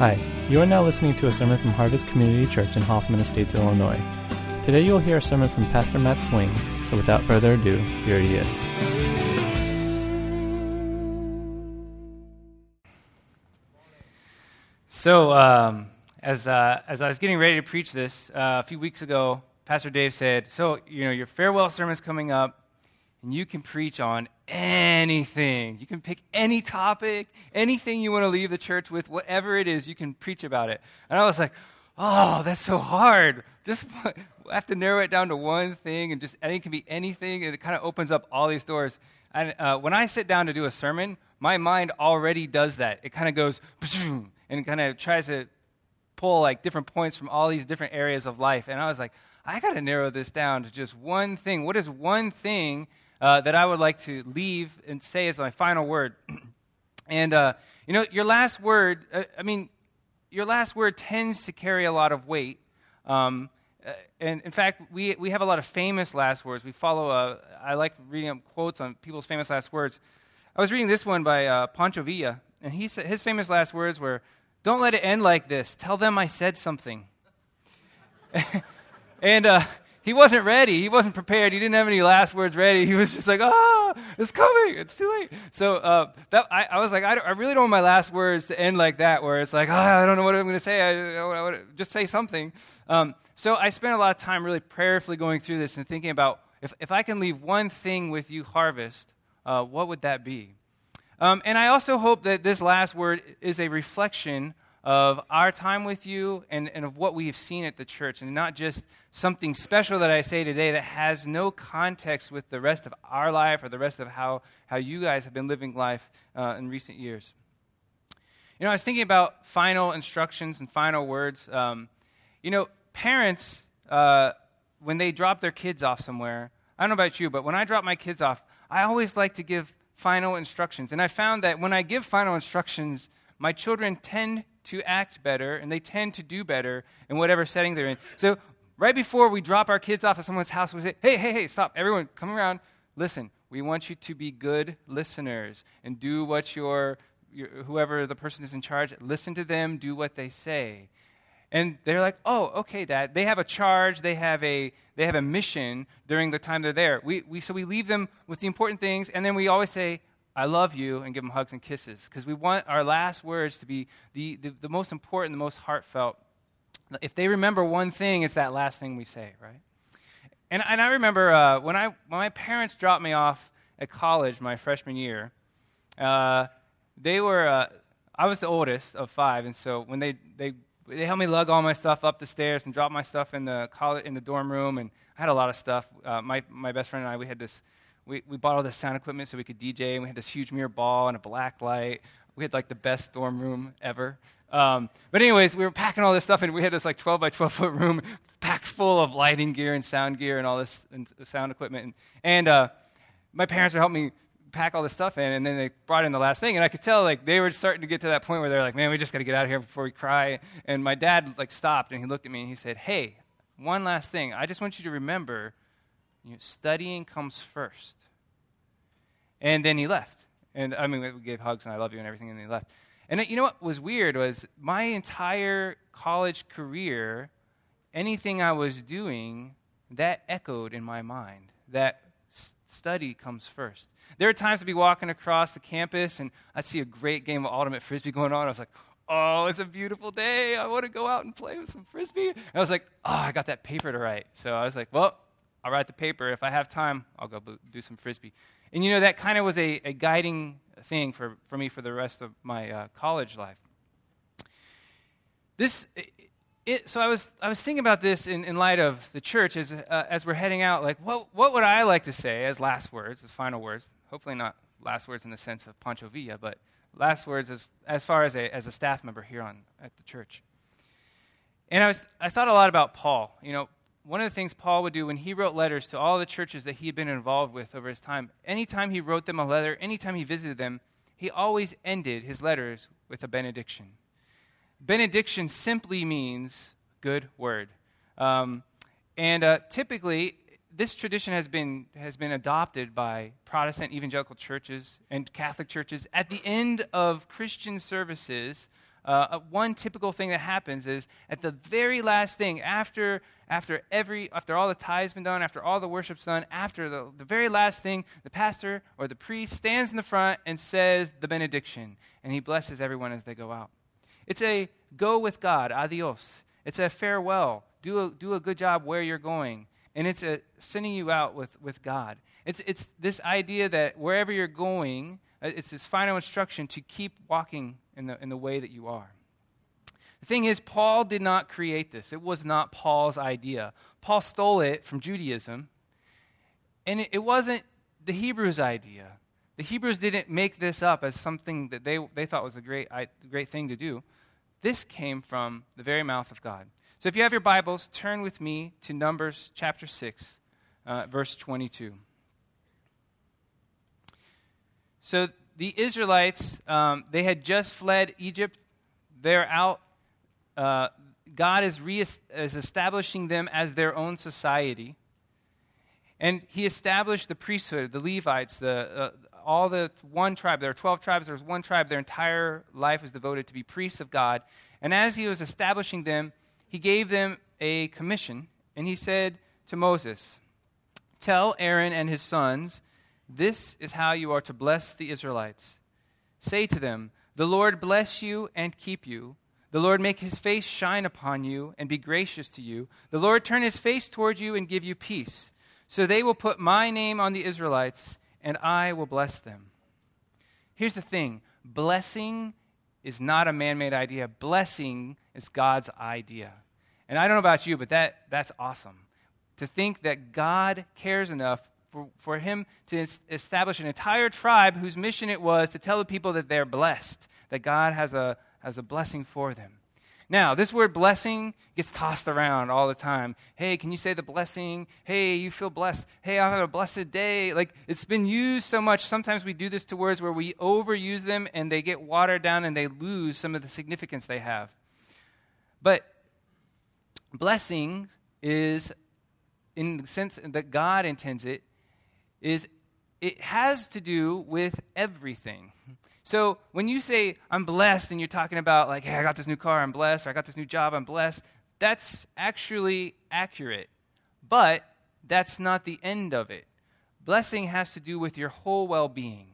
Hi, you are now listening to a sermon from Harvest Community Church in Hoffman Estates, Illinois. Today you'll hear a sermon from Pastor Matt Swing, so without further ado, here he is. So, um, as, uh, as I was getting ready to preach this uh, a few weeks ago, Pastor Dave said, So, you know, your farewell sermon's coming up, and you can preach on anything. You can pick any topic, anything you want to leave the church with, whatever it is, you can preach about it. And I was like, oh, that's so hard. Just I have to narrow it down to one thing, and just and it can be anything, and it kind of opens up all these doors. And uh, when I sit down to do a sermon, my mind already does that. It kind of goes and kind of tries to pull like different points from all these different areas of life. And I was like, I got to narrow this down to just one thing. What is one thing uh, that I would like to leave and say as my final word. and, uh, you know, your last word, uh, I mean, your last word tends to carry a lot of weight. Um, uh, and in fact, we, we have a lot of famous last words. We follow, uh, I like reading up quotes on people's famous last words. I was reading this one by uh, Pancho Villa, and he said, his famous last words were, Don't let it end like this. Tell them I said something. and, uh, he wasn't ready. He wasn't prepared. He didn't have any last words ready. He was just like, ah, it's coming. It's too late. So uh, that, I, I, was like, I, I, really don't want my last words to end like that, where it's like, ah, I don't know what I'm going to say. I, I, just say something. Um, so I spent a lot of time really prayerfully going through this and thinking about if, if I can leave one thing with you, harvest, uh, what would that be? Um, and I also hope that this last word is a reflection of our time with you and, and of what we have seen at the church, and not just something special that I say today that has no context with the rest of our life or the rest of how, how you guys have been living life uh, in recent years. You know, I was thinking about final instructions and final words. Um, you know, parents, uh, when they drop their kids off somewhere, I don't know about you, but when I drop my kids off, I always like to give final instructions. And I found that when I give final instructions, my children tend to act better and they tend to do better in whatever setting they're in. So, right before we drop our kids off at someone's house, we say, hey, hey, hey, stop. Everyone, come around. Listen, we want you to be good listeners and do what your, your whoever the person is in charge, listen to them, do what they say. And they're like, oh, okay, Dad. They have a charge, they have a, they have a mission during the time they're there. We, we, so we leave them with the important things, and then we always say, I love you, and give them hugs and kisses. Because we want our last words to be the, the, the, most important, the most heartfelt. If they remember one thing, it's that last thing we say, right? And, and I remember uh, when, I, when my parents dropped me off at college my freshman year, uh, they were, uh, I was the oldest of five, and so when they, they, they helped me lug all my stuff up the stairs and drop my stuff in the, college, in the dorm room, and I had a lot of stuff. Uh, my, my best friend and I, we had this we, we bought all this sound equipment so we could DJ, and we had this huge mirror ball and a black light. We had like the best dorm room ever. Um, but anyways, we were packing all this stuff, and we had this like 12 by 12 foot room packed full of lighting gear and sound gear and all this and sound equipment. And, and uh, my parents were helping me pack all this stuff in, and then they brought in the last thing, and I could tell like they were starting to get to that point where they're like, "Man, we just got to get out of here before we cry." And my dad like stopped, and he looked at me and he said, "Hey, one last thing. I just want you to remember, you know, studying comes first. And then he left. And I mean, we gave hugs and I love you and everything, and he left. And you know what was weird was my entire college career, anything I was doing, that echoed in my mind. That study comes first. There are times I'd be walking across the campus and I'd see a great game of ultimate frisbee going on. I was like, oh, it's a beautiful day. I want to go out and play with some frisbee. And I was like, oh, I got that paper to write. So I was like, well, I'll write the paper. If I have time, I'll go do some frisbee. And you know, that kind of was a, a guiding thing for, for me for the rest of my uh, college life. This, it, so I was, I was thinking about this in, in light of the church as, uh, as we're heading out. Like, what, what would I like to say as last words, as final words? Hopefully, not last words in the sense of Pancho Villa, but last words as, as far as a, as a staff member here on, at the church. And I, was, I thought a lot about Paul. You know, one of the things Paul would do when he wrote letters to all the churches that he had been involved with over his time, anytime he wrote them a letter, anytime he visited them, he always ended his letters with a benediction. Benediction simply means good word. Um, and uh, typically, this tradition has been, has been adopted by Protestant evangelical churches and Catholic churches. At the end of Christian services, uh, one typical thing that happens is at the very last thing, after, after, every, after all the tithes been done, after all the worship's done, after the, the very last thing, the pastor or the priest stands in the front and says the benediction, and he blesses everyone as they go out. It's a go with God, adios. It's a farewell. Do a, do a good job where you're going. And it's a sending you out with, with God. It's, it's this idea that wherever you're going, uh, it's this final instruction to keep walking in the, in the way that you are. The thing is, Paul did not create this. It was not Paul's idea. Paul stole it from Judaism, and it, it wasn't the Hebrews' idea. The Hebrews didn't make this up as something that they, they thought was a great, great thing to do. This came from the very mouth of God. So if you have your Bibles, turn with me to Numbers chapter 6, uh, verse 22. So the Israelites, um, they had just fled Egypt. They're out. Uh, God is, re- is establishing them as their own society. And he established the priesthood, the Levites, the, uh, all the one tribe. There are 12 tribes. There was one tribe. Their entire life was devoted to be priests of God. And as he was establishing them, he gave them a commission. And he said to Moses, Tell Aaron and his sons this is how you are to bless the Israelites. Say to them, The Lord bless you and keep you. The Lord make his face shine upon you and be gracious to you. The Lord turn his face toward you and give you peace. So they will put my name on the Israelites, and I will bless them. Here's the thing blessing is not a man made idea, blessing is God's idea. And I don't know about you, but that, that's awesome. To think that God cares enough for, for him to establish an entire tribe whose mission it was to tell the people that they're blessed, that God has a, has a blessing for them. Now, this word blessing gets tossed around all the time. Hey, can you say the blessing? Hey, you feel blessed. Hey, I'll have a blessed day. Like, it's been used so much. Sometimes we do this to words where we overuse them and they get watered down and they lose some of the significance they have. But blessing is, in the sense that God intends it, is it has to do with everything. So when you say, I'm blessed, and you're talking about, like, hey, I got this new car, I'm blessed, or I got this new job, I'm blessed, that's actually accurate. But that's not the end of it. Blessing has to do with your whole well being.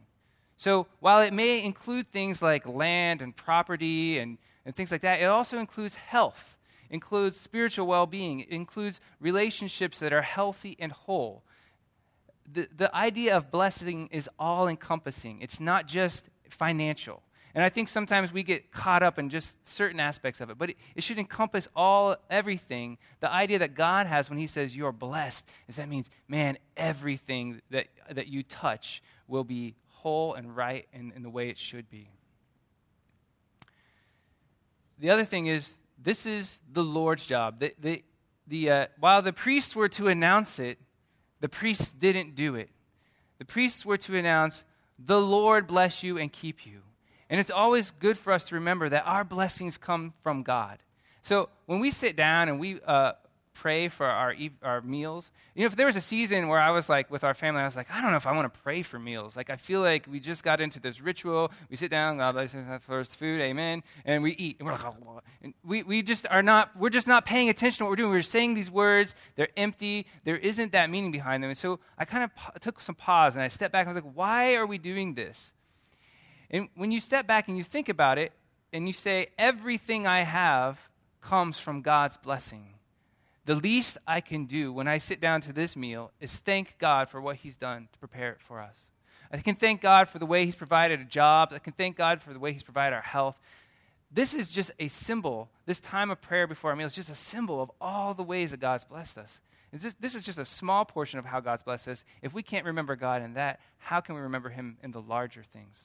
So while it may include things like land and property and, and things like that, it also includes health, includes spiritual well being, includes relationships that are healthy and whole the, the idea of blessing is all encompassing, it's not just financial. And I think sometimes we get caught up in just certain aspects of it, but it, it, should encompass all everything. The idea that God has when He says you're blessed is that means, man, everything that, that you touch will be whole and right in, in the way it should be. The other thing is, this is the Lord's job. The, the, the, uh, while the priests were to announce it, the priests didn't do it. The priests were to announce, The Lord bless you and keep you. And it's always good for us to remember that our blessings come from God. So when we sit down and we uh, pray for our, our meals. You know, if there was a season where I was like with our family, I was like, I don't know if I want to pray for meals. Like, I feel like we just got into this ritual. We sit down, God bless us first food, amen, and we eat. And we're like, oh, and we, we just are not, we're just not paying attention to what we're doing. We're saying these words, they're empty, there isn't that meaning behind them. And so I kind of took some pause and I stepped back and I was like, why are we doing this? And when you step back and you think about it, and you say, everything I have comes from God's blessing the least I can do when I sit down to this meal is thank God for what He's done to prepare it for us. I can thank God for the way He's provided a job. I can thank God for the way He's provided our health. This is just a symbol. This time of prayer before our meal is just a symbol of all the ways that God's blessed us. Just, this is just a small portion of how God's blessed us. If we can't remember God in that, how can we remember Him in the larger things?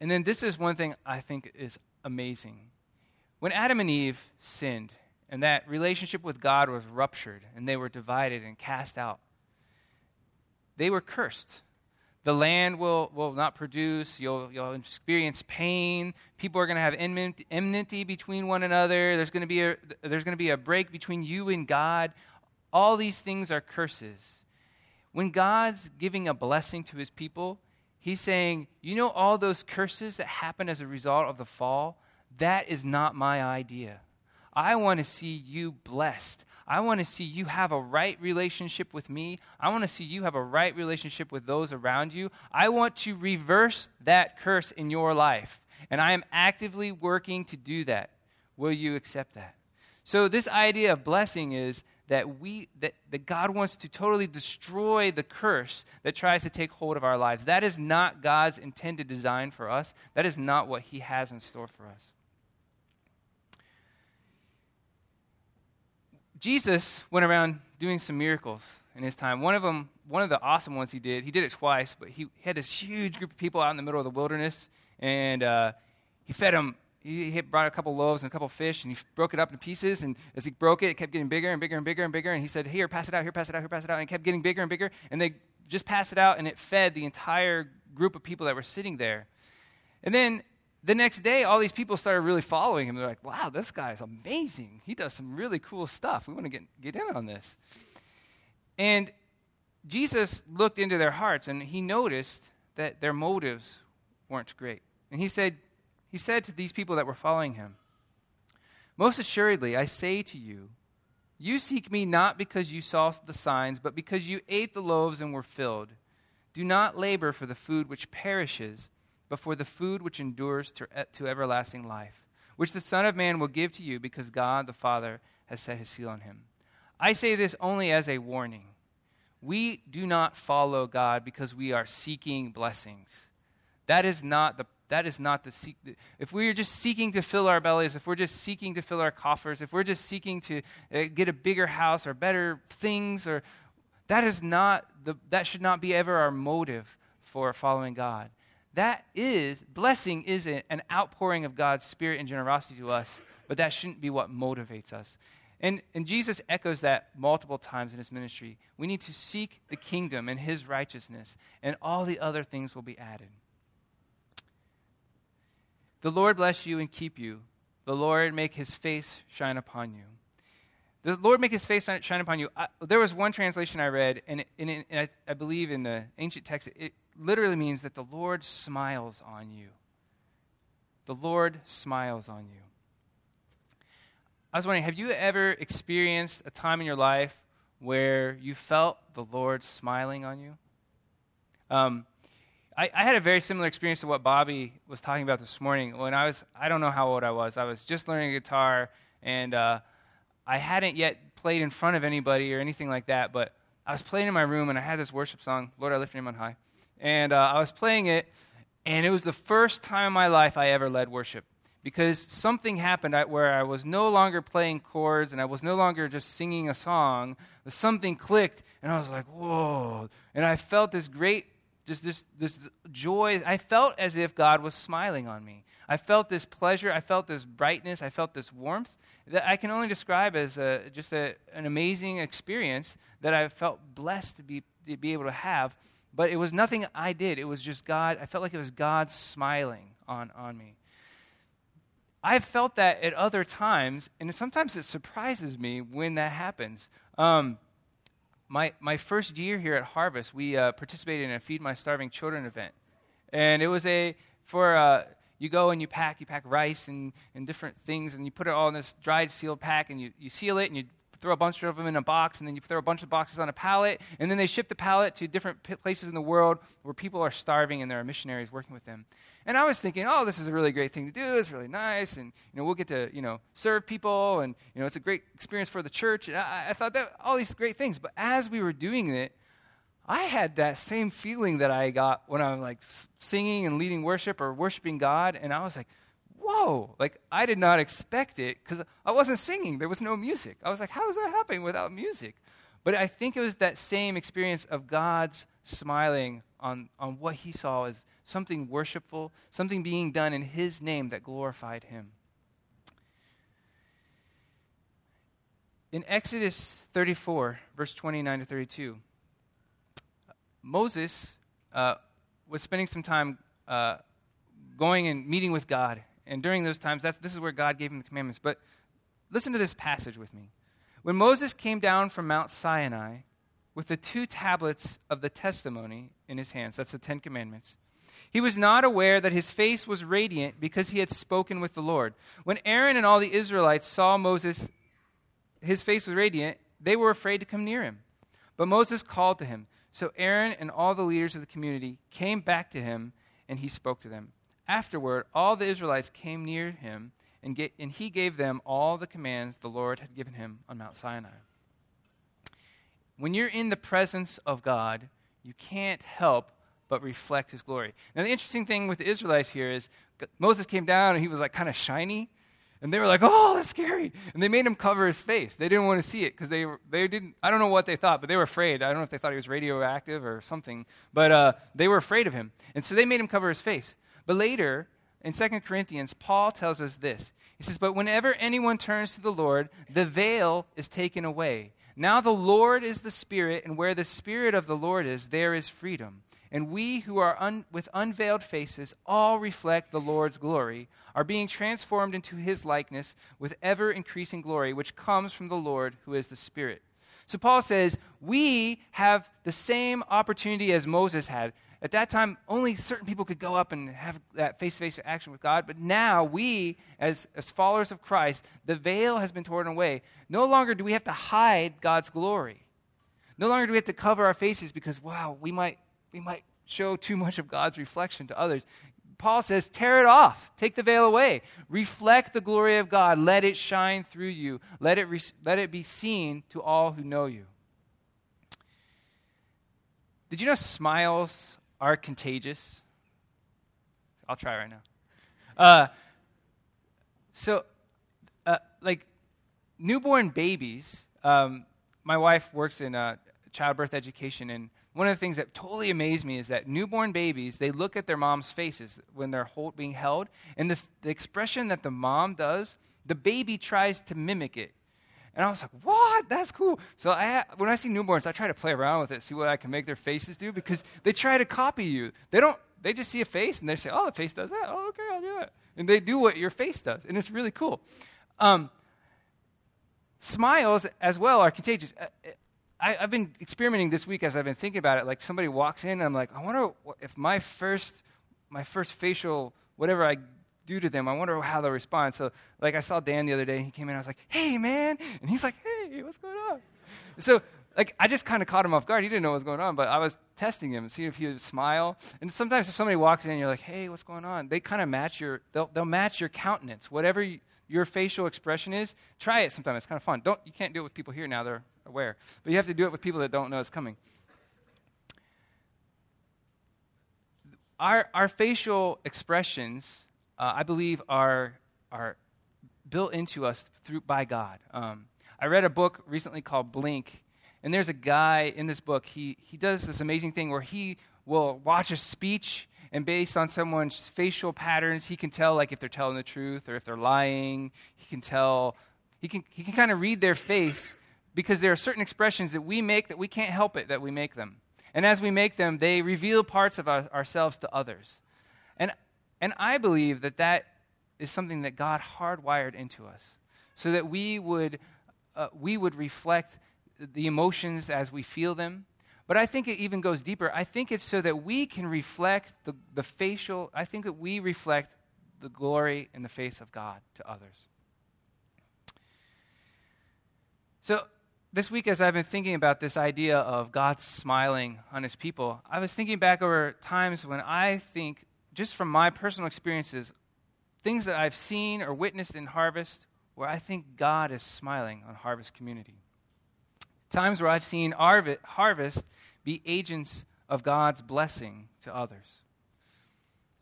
And then this is one thing I think is amazing. When Adam and Eve sinned, and that relationship with God was ruptured and they were divided and cast out. They were cursed. The land will, will not produce. You'll, you'll experience pain. People are going to have enmity between one another. There's going, to be a, there's going to be a break between you and God. All these things are curses. When God's giving a blessing to his people, He's saying, You know, all those curses that happen as a result of the fall? That is not my idea. I want to see you blessed. I want to see you have a right relationship with me. I want to see you have a right relationship with those around you. I want to reverse that curse in your life. And I am actively working to do that. Will you accept that? So, this idea of blessing is that, we, that, that God wants to totally destroy the curse that tries to take hold of our lives. That is not God's intended design for us, that is not what He has in store for us. Jesus went around doing some miracles in his time. One of them, one of the awesome ones he did, he did it twice, but he, had this huge group of people out in the middle of the wilderness, and uh, he fed them. He, he brought a couple loaves and a couple fish, and he broke it up into pieces. And as he broke it, it kept getting bigger and bigger and bigger and bigger. And he said, "Here, pass it out. Here, pass it out. Here, pass it out." And it kept getting bigger and bigger. And they just passed it out, and it fed the entire group of people that were sitting there. And then the next day, all these people started really following him. They're like, wow, this guy's amazing. He does some really cool stuff. We want to get, get in on this. And Jesus looked into their hearts and he noticed that their motives weren't great. And he said, he said to these people that were following him, Most assuredly, I say to you, you seek me not because you saw the signs, but because you ate the loaves and were filled. Do not labor for the food which perishes but for the food which endures to, to everlasting life, which the Son of Man will give to you because God the Father has set his seal on him. I say this only as a warning. We do not follow God because we are seeking blessings. That is not the that is not the seek. If we are just seeking to fill our bellies, if we're just seeking to fill our coffers, if we're just seeking to uh, get a bigger house or better things, or that is not the that should not be ever our motive for following God that is, blessing is an outpouring of God's spirit and generosity to us, but that shouldn't be what motivates us. And, and Jesus echoes that multiple times in his ministry. We need to seek the kingdom and his righteousness, and all the other things will be added. The Lord bless you and keep you. The Lord make his face shine upon you. The Lord make his face shine upon you. I, there was one translation I read, and, and, and I, I, believe in the ancient text, it, literally means that the Lord smiles on you. The Lord smiles on you. I was wondering, have you ever experienced a time in your life where you felt the Lord smiling on you? Um, I, I, had a very similar experience to what Bobby was talking about this morning. When I was, I don't know how old I was. I was just learning guitar, and uh, I hadn't yet played in front of anybody or anything like that. But I was playing in my room, and I had this worship song, "Lord, I lift Your name on high." And uh, I was playing it, and it was the first time in my life I ever led worship because something happened where I was no longer playing chords and I was no longer just singing a song. Something clicked, and I was like, "Whoa!" And I felt this great, just this this joy. I felt as if God was smiling on me. I felt this pleasure. I felt this brightness. I felt this warmth that I can only describe as a, just a, an amazing experience that I felt blessed to be to be able to have. But it was nothing I did. It was just God. I felt like it was God smiling on, on me. I've felt that at other times, and sometimes it surprises me when that happens. Um, my, my first year here at Harvest, we uh, participated in a Feed My Starving Children event. And it was a, for, uh, you go and you pack, you pack rice and, and different things, and you put it all in this dried sealed pack, and you, you seal it, and you throw a bunch of them in a box, and then you throw a bunch of boxes on a pallet, and then they ship the pallet to different places in the world where people are starving and there are missionaries working with them. And I was thinking, oh, this is a really great thing to do. It's really nice, and you know, we'll get to you know serve people, and you know, it's a great experience for the church. And I, I thought that all these great things. But as we were doing it, I had that same feeling that I got when I'm like singing and leading worship or worshiping God, and I was like, whoa, like I did not expect it because I wasn't singing. There was no music. I was like, how is that happening without music? But I think it was that same experience of God's smiling on, on what he saw as something worshipful, something being done in his name that glorified him. In Exodus 34, verse 29 to 32, Moses uh, was spending some time uh, going and meeting with God and during those times, that's, this is where God gave him the commandments. But listen to this passage with me. When Moses came down from Mount Sinai with the two tablets of the testimony in his hands, that's the Ten Commandments, He was not aware that his face was radiant because he had spoken with the Lord. When Aaron and all the Israelites saw Moses, his face was radiant, they were afraid to come near him. But Moses called to him. So Aaron and all the leaders of the community came back to him, and he spoke to them. Afterward, all the Israelites came near him, and, get, and he gave them all the commands the Lord had given him on Mount Sinai. When you're in the presence of God, you can't help but reflect his glory. Now, the interesting thing with the Israelites here is Moses came down and he was like kind of shiny. And they were like, oh, that's scary. And they made him cover his face. They didn't want to see it because they, they didn't, I don't know what they thought, but they were afraid. I don't know if they thought he was radioactive or something, but uh, they were afraid of him. And so they made him cover his face. But later, in 2 Corinthians, Paul tells us this. He says, But whenever anyone turns to the Lord, the veil is taken away. Now the Lord is the Spirit, and where the Spirit of the Lord is, there is freedom. And we who are un- with unveiled faces all reflect the Lord's glory, are being transformed into his likeness with ever increasing glory, which comes from the Lord who is the Spirit. So Paul says, We have the same opportunity as Moses had. At that time, only certain people could go up and have that face to face action with God. But now, we, as, as followers of Christ, the veil has been torn away. No longer do we have to hide God's glory. No longer do we have to cover our faces because, wow, we might, we might show too much of God's reflection to others. Paul says, tear it off. Take the veil away. Reflect the glory of God. Let it shine through you. Let it, re- let it be seen to all who know you. Did you know smiles are contagious. I'll try right now. Uh, so, uh, like newborn babies, um, my wife works in uh, childbirth education, and one of the things that totally amazed me is that newborn babies they look at their mom's faces when they're hold, being held, and the, the expression that the mom does, the baby tries to mimic it. And I was like, what? That's cool. So I, when I see newborns, I try to play around with it, see what I can make their faces do, because they try to copy you. They don't, they just see a face and they say, oh, the face does that. Oh, okay, I'll do that. And they do what your face does. And it's really cool. Um, smiles as well are contagious. Uh, I, have been experimenting this week as I've been thinking about it. Like somebody walks in and I'm like, I wonder if my first, my first facial, whatever I do to them. I wonder how they'll respond. So, like, I saw Dan the other day. He came in. I was like, "Hey, man!" And he's like, "Hey, what's going on?" So, like, I just kind of caught him off guard. He didn't know what was going on, but I was testing him, seeing if he would smile. And sometimes, if somebody walks in, and you're like, "Hey, what's going on?" They kind of match your. They'll they'll match your countenance, whatever you, your facial expression is. Try it sometime. It's kind of fun. Don't you can't do it with people here now. They're aware, but you have to do it with people that don't know it's coming. Our, our facial expressions uh, I believe are, are built into us through, by God. Um, I read a book recently called Blink, and there's a guy in this book, he, he does this amazing thing where he will watch a speech, and based on someone's facial patterns, he can tell like if they're telling the truth or if they're lying. He can tell, he can, he can kind of read their face because there are certain expressions that we make that we can't help it that we make them. And as we make them, they reveal parts of our, ourselves to others. And I believe that that is something that God hardwired into us so that we would, uh, we would reflect the emotions as we feel them. But I think it even goes deeper. I think it's so that we can reflect the, the facial, I think that we reflect the glory in the face of God to others. So, this week, as I've been thinking about this idea of God smiling on his people, I was thinking back over times when I think just from my personal experiences, things that I've seen or witnessed in Harvest where I think God is smiling on Harvest community. Times where I've seen Harvest be agents of God's blessing to others.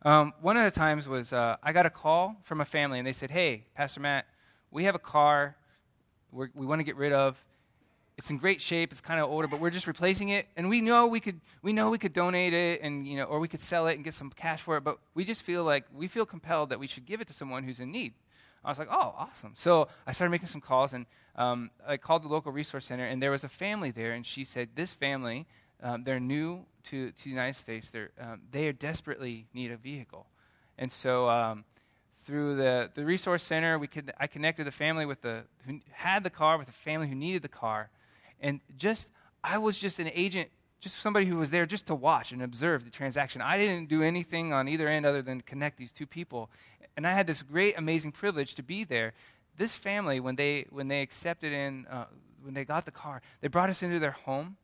Um, one of the times was uh, I got a call from a family, and they said, Hey, Pastor Matt, we have a car we we want to get rid of it's in great shape. It's kind of older, but we're just replacing it. And we know we could we know we could donate it and you know or we could sell it and get some cash for it, but we just feel like we feel compelled that we should give it to someone who's in need. I was like, oh, awesome. So I started making some calls and um, I called the local resource center and there was a family there and she said, this family, um, they're new to, to the United States. They're, um, they are desperately need a vehicle. And so um, through the, the resource center, we could, I connected the family with the, who had the car with the family who needed the car and just, I was just an agent just somebody who was there just to watch and observe the transaction. I didn't do anything on either end other than connect these two people. And I had this great, amazing privilege to be there. This family, when they, when they accepted in, uh, when they got the car, they brought us into their home.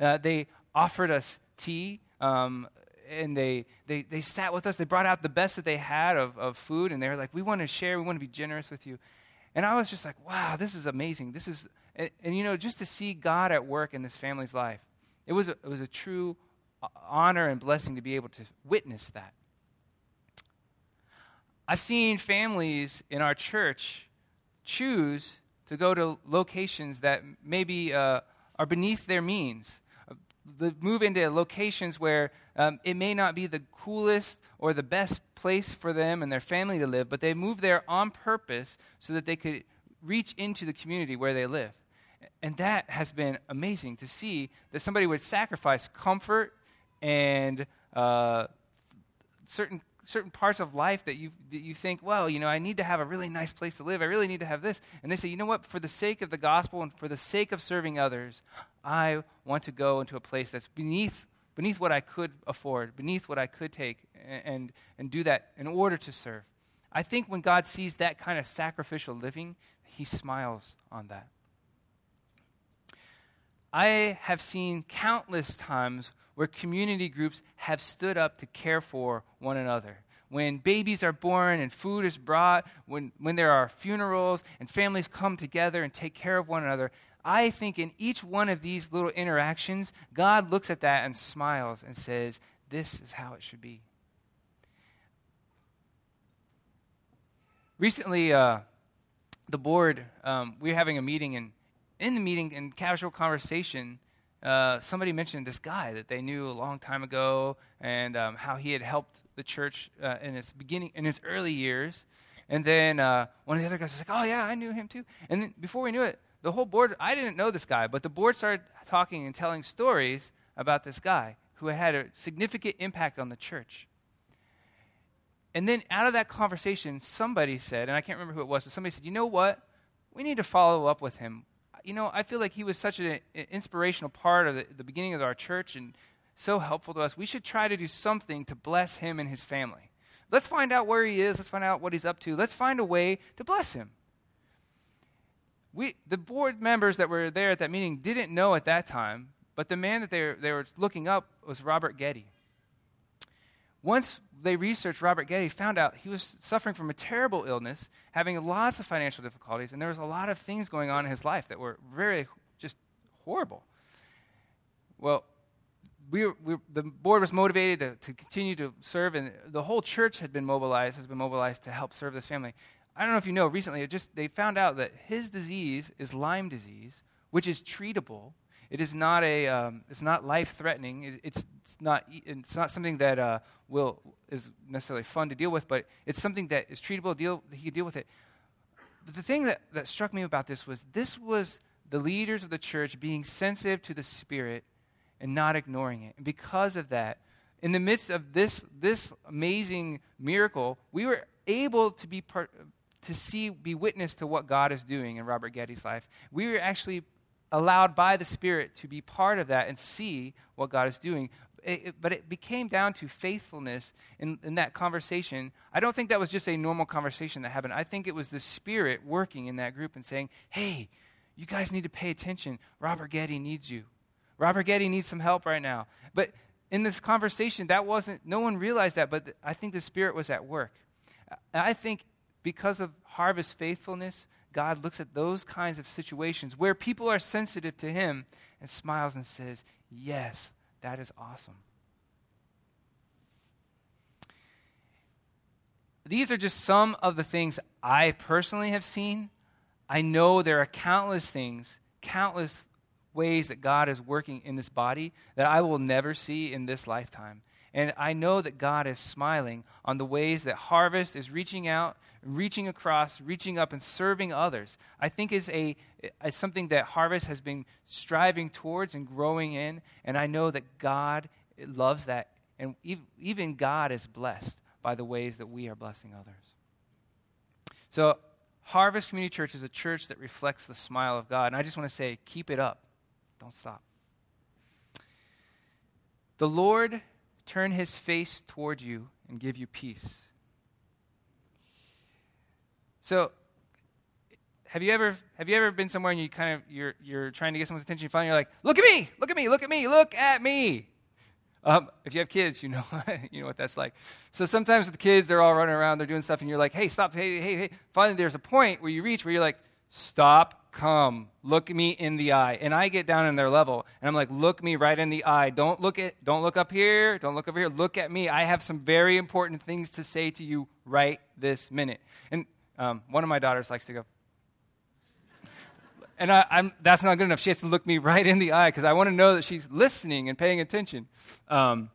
Uh, they offered us tea. Um, and they, they, they sat with us. They brought out the best that they had of, of food, and they were like, We want to share, we want to be generous with you. And I was just like, Wow, this is amazing. This is, and, and you know, just to see God at work in this family's life, it was a, it was a true honor and blessing to be able to witness that. I've seen families in our church choose to go to locations that maybe uh, are beneath their means move into locations where um, it may not be the coolest or the best place for them and their family to live, but they move there on purpose so that they could reach into the community where they live. And that has been amazing to see that somebody would sacrifice comfort and uh, certain certain parts of life that you, that you think, well, you know, I need to have a really nice place to live. I really need to have this. And they say, you know what? For the sake of the gospel and for the sake of serving others, I want to go into a place that's beneath, beneath what I could afford, beneath what I could take, and, and, and do that in order to serve. I think when God sees that kind of sacrificial living, he smiles on that. I have seen countless times where community groups have stood up to care for one another. When babies are born and food is brought, when, when there are funerals and families come together and take care of one another, I think in each one of these little interactions, God looks at that and smiles and says, This is how it should be. Recently, uh, the board, um, we were having a meeting, and in the meeting, in casual conversation, uh, somebody mentioned this guy that they knew a long time ago and um, how he had helped the church uh, in its beginning, in its early years. And then uh, one of the other guys was like, "Oh yeah, I knew him too." And then before we knew it, the whole board, I didn't know this guy, but the board started talking and telling stories about this guy who had a significant impact on the church. And then out of that conversation, somebody said, and I can't remember who it was, but somebody said, you know what? We need to follow up with him you know, I feel like he was such an inspirational part of the, the beginning of our church and so helpful to us. We should try to do something to bless him and his family. Let's find out where he is. Let's find out what he's up to. Let's find a way to bless him. We, the board members that were there at that meeting didn't know at that time, but the man that they were, they were looking up was Robert Getty. Once they researched Robert Getty, found out he was suffering from a terrible illness, having lots of financial difficulties, and there was a lot of things going on in his life that were very just horrible. Well, we, we, the board was motivated to, to continue to serve, and the whole church had been mobilized, has been mobilized to help serve this family. I don't know if you know, recently, just, they found out that his disease is Lyme disease, which is treatable it is not a. Um, it's not life threatening. It, it's, it's not. It's not something that uh, will is necessarily fun to deal with, but it's something that is treatable. Deal. He can deal with it. But the thing that, that struck me about this was this was the leaders of the church being sensitive to the Spirit and not ignoring it. And because of that, in the midst of this this amazing miracle, we were able to be part to see, be witness to what God is doing in Robert Getty's life. We were actually allowed by the Spirit to be part of that and see what God is doing. It, it, but it became down to faithfulness in, in that conversation. I don't think that was just a normal conversation that happened. I think it was the Spirit working in that group and saying, hey, you guys need to pay attention. Robert Getty needs you. Robert Getty needs some help right now. But in this conversation, that wasn't, no one realized that, but I think the Spirit was at work. I think because of Harvest faithfulness, God looks at those kinds of situations where people are sensitive to Him and smiles and says, Yes, that is awesome. These are just some of the things I personally have seen. I know there are countless things, countless ways that God is working in this body that I will never see in this lifetime. And I know that God is smiling on the ways that Harvest is reaching out, reaching across, reaching up, and serving others. I think is a is something that Harvest has been striving towards and growing in. And I know that God loves that, and even God is blessed by the ways that we are blessing others. So, Harvest Community Church is a church that reflects the smile of God. And I just want to say, keep it up. Don't stop. The Lord turn his face toward you and give you peace. So, have you ever have you ever been somewhere and you kind of you're you're trying to get someone's attention, finally you're like, look at me, look at me, look at me, look at me. Um, if you have kids, you know you know what that's like. So sometimes with the kids, they're all running around, they're doing stuff, and you're like, hey, stop, hey, hey, hey. Finally, there's a point where you reach where you're like, stop, come, look me in the eye. And I get down in their level, and I'm like, look me right in the eye. Don't look at, don't look up here, don't look over here. Look at me. I have some very important things to say to you right this minute. And um, one of my daughters likes to go. And I, that's not good enough. She has to look me right in the eye because I want to know that she's listening and paying attention. Um,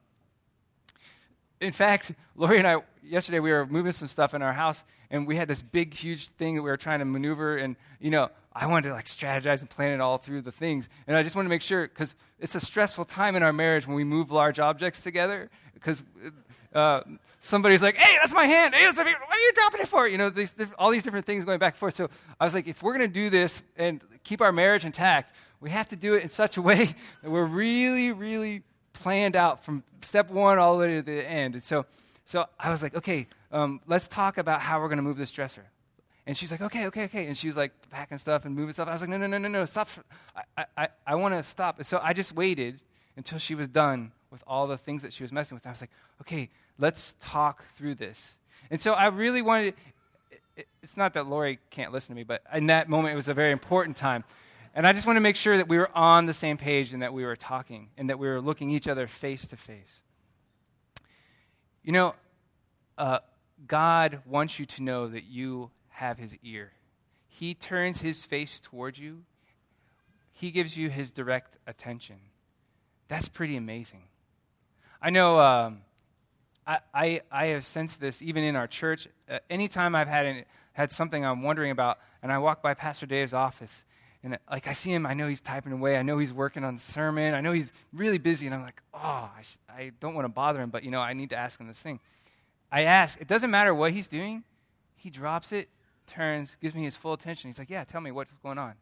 in fact, Lori and I, yesterday, we were moving some stuff in our house, and we had this big, huge thing that we were trying to maneuver. And, you know, I wanted to like strategize and plan it all through the things. And I just wanted to make sure, because it's a stressful time in our marriage when we move large objects together, because uh, somebody's like, hey, that's my hand. Hey, that's my What are you dropping it for? You know, these, all these different things going back and forth. So I was like, if we're going to do this and keep our marriage intact, we have to do it in such a way that we're really, really planned out from step one all the way to the end. And so, so I was like, okay, um, let's talk about how we're going to move this dresser. And she's like, okay, okay, okay. And she was like packing stuff and moving stuff. I was like, no, no, no, no, no, stop. I, I, I want to stop. So I just waited until she was done with all the things that she was messing with. And I was like, okay, let's talk through this. And so I really wanted, it's not that Lori can't listen to me, but in that moment, it was a very important time. And I just want to make sure that we were on the same page and that we were talking and that we were looking each other face to face. You know, uh, God wants you to know that you have his ear. He turns his face toward you, he gives you his direct attention. That's pretty amazing. I know um, I, I, I, have sensed this even in our church. Uh, anytime I've had, an, had something I'm wondering about, and I walk by Pastor Dave's office, and like I see him, I know he's typing away. I know he's working on the sermon. I know he's really busy, and I'm like, oh, I, sh- I don't want to bother him, but you know, I need to ask him this thing. I ask. It doesn't matter what he's doing. He drops it, turns, gives me his full attention. He's like, yeah, tell me what's going on.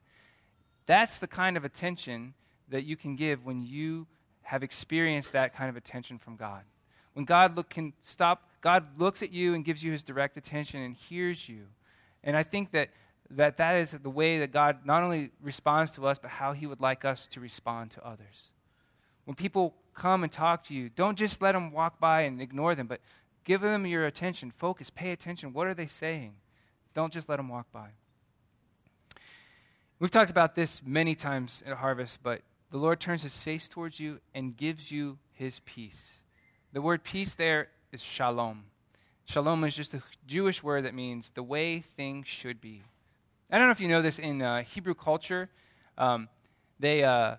That's the kind of attention that you can give when you have experienced that kind of attention from God. When God look, can stop, God looks at you and gives you his direct attention and hears you. And I think that that that is the way that God not only responds to us, but how He would like us to respond to others. When people come and talk to you, don't just let them walk by and ignore them, but give them your attention. Focus, pay attention. What are they saying? Don't just let them walk by. We've talked about this many times at Harvest, but the Lord turns His face towards you and gives you His peace. The word peace there is shalom. Shalom is just a Jewish word that means the way things should be. I don't know if you know this in uh, Hebrew culture. Um, they, uh,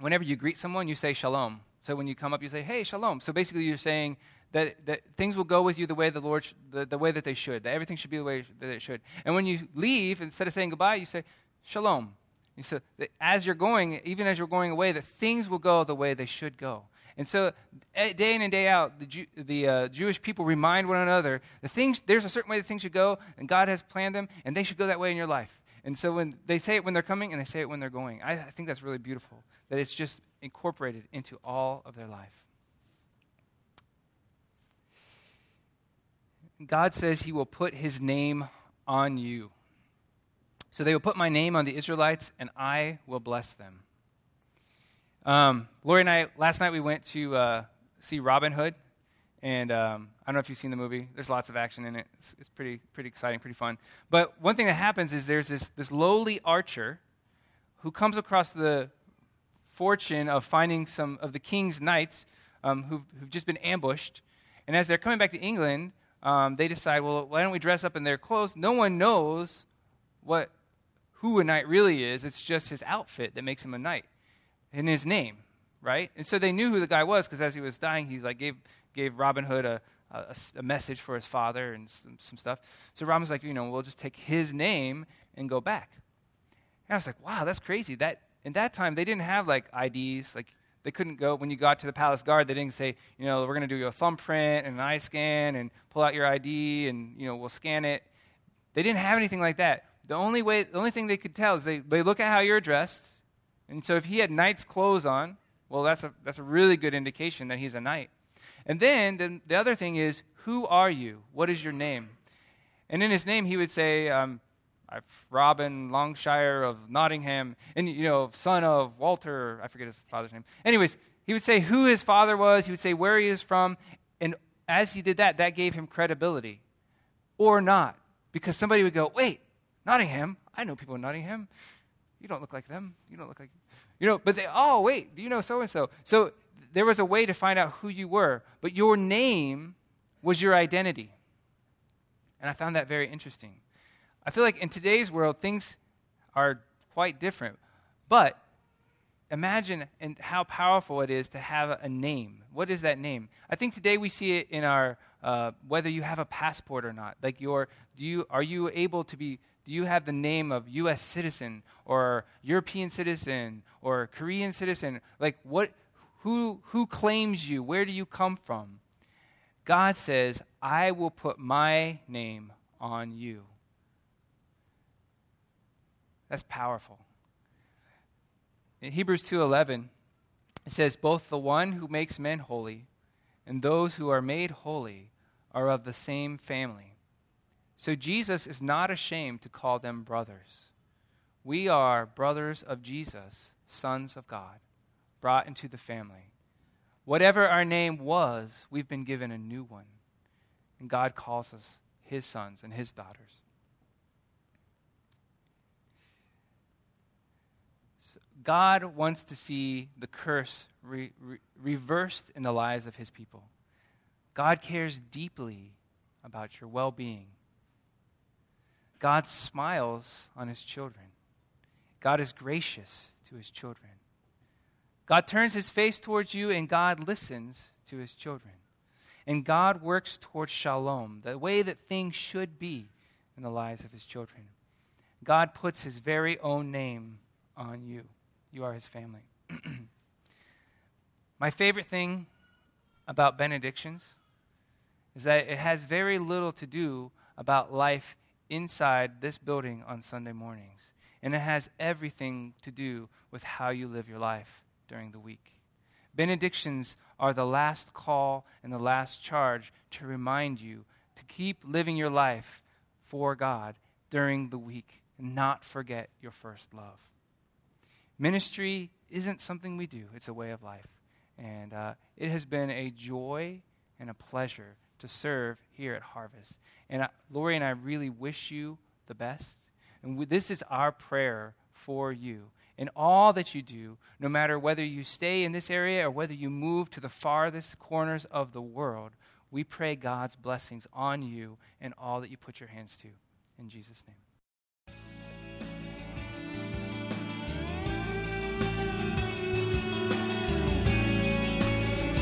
whenever you greet someone, you say shalom. So when you come up, you say, hey, shalom. So basically, you're saying that, that things will go with you the way the Lord, sh- the, the way that they should. That everything should be the way that it should. And when you leave, instead of saying goodbye, you say shalom. You say that as you're going, even as you're going away, that things will go the way they should go. And so, eh, day in and day out, the, Jew, the uh, Jewish people remind one another the things, there's a certain way that things should go, and God has planned them, and they should go that way in your life. And so, when they say it when they're coming, and they say it when they're going, I, I think that's really beautiful, that it's just incorporated into all of their life. God says He will put His name on you. So they will put my name on the Israelites, and I will bless them. Um, Lori and I, last night we went to uh, see Robin Hood. And um, I don't know if you've seen the movie. There's lots of action in it. It's, it's, pretty, pretty exciting, pretty fun. But one thing that happens is there's this, this lowly archer who comes across the fortune of finding some of the king's knights um, who've, who've, just been ambushed. And as they're coming back to England, um, they decide, well, why don't we dress up in their clothes? No one knows what who a knight really is. It's just his outfit that makes him a knight in his name, right? And so they knew who the guy was because as he was dying, he like gave gave Robin Hood a, a, a message for his father and some, some, stuff. So Robin was like, you know, we'll just take his name and go back. And I was like, wow, that's crazy. That in that time they didn't have like IDs, like they couldn't go when you got to the palace guard. They didn't say, you know, we're going to do a thumbprint and an eye scan and pull out your ID and you know we'll scan it. They didn't have anything like that. The only way, the only thing they could tell is they, they look at how you're dressed and so if he had knight's clothes on, Well, that's a, that's a really good indication that he's a knight. And then the, the other thing is, who are you? What is your name? And in his name, he would say, um, Robin Longshire of Nottingham, and you know, son of Walter, I forget his father's name. Anyways, he would say who his father was, he would say where he is from, and as he did that, that gave him credibility. Or not. Because somebody would go, wait, Nottingham? I know people in Nottingham. You don't look like them. You don't look like you know, but they, oh, wait, do you know so and so? So there was a way to find out who you were, but your name was your identity. And I found that very interesting. I feel like in today's world, things are quite different. But imagine and how powerful it is to have a name. What is that name? I think today we see it in our uh, whether you have a passport or not. Like your, do you are you able to be? Do you have the name of U.S. citizen or European citizen or Korean citizen? Like what? Who who claims you? Where do you come from? God says, "I will put my name on you." That's powerful. In Hebrews 2:11, it says both the one who makes men holy and those who are made holy are of the same family. So Jesus is not ashamed to call them brothers. We are brothers of Jesus, sons of God, brought into the family. Whatever our name was, we've been given a new one. And God calls us his sons and his daughters. God wants to see the curse re- re- reversed in the lives of his people. God cares deeply about your well being. God smiles on his children. God is gracious to his children. God turns his face towards you, and God listens to his children. And God works towards shalom, the way that things should be in the lives of his children. God puts his very own name on you. You are his family. My favorite thing about benedictions is that it has very little to do about life inside this building on Sunday mornings. And it has everything to do with how you live your life during the week. Benedictions are the last call and the last charge to remind you to keep living your life for God during the week and not forget your first love. Ministry isn't something we do, it's a way of life. And uh, it has been a joy and a pleasure to serve here at Harvest. And I, Lori and I really wish you the best. And we, this is our prayer for you. In all that you do, no matter whether you stay in this area or whether you move to the farthest corners of the world, we pray God's blessings on you and all that you put your hands to. In Jesus' name.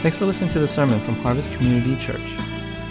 Thanks for listening to the sermon from Harvest Community Church.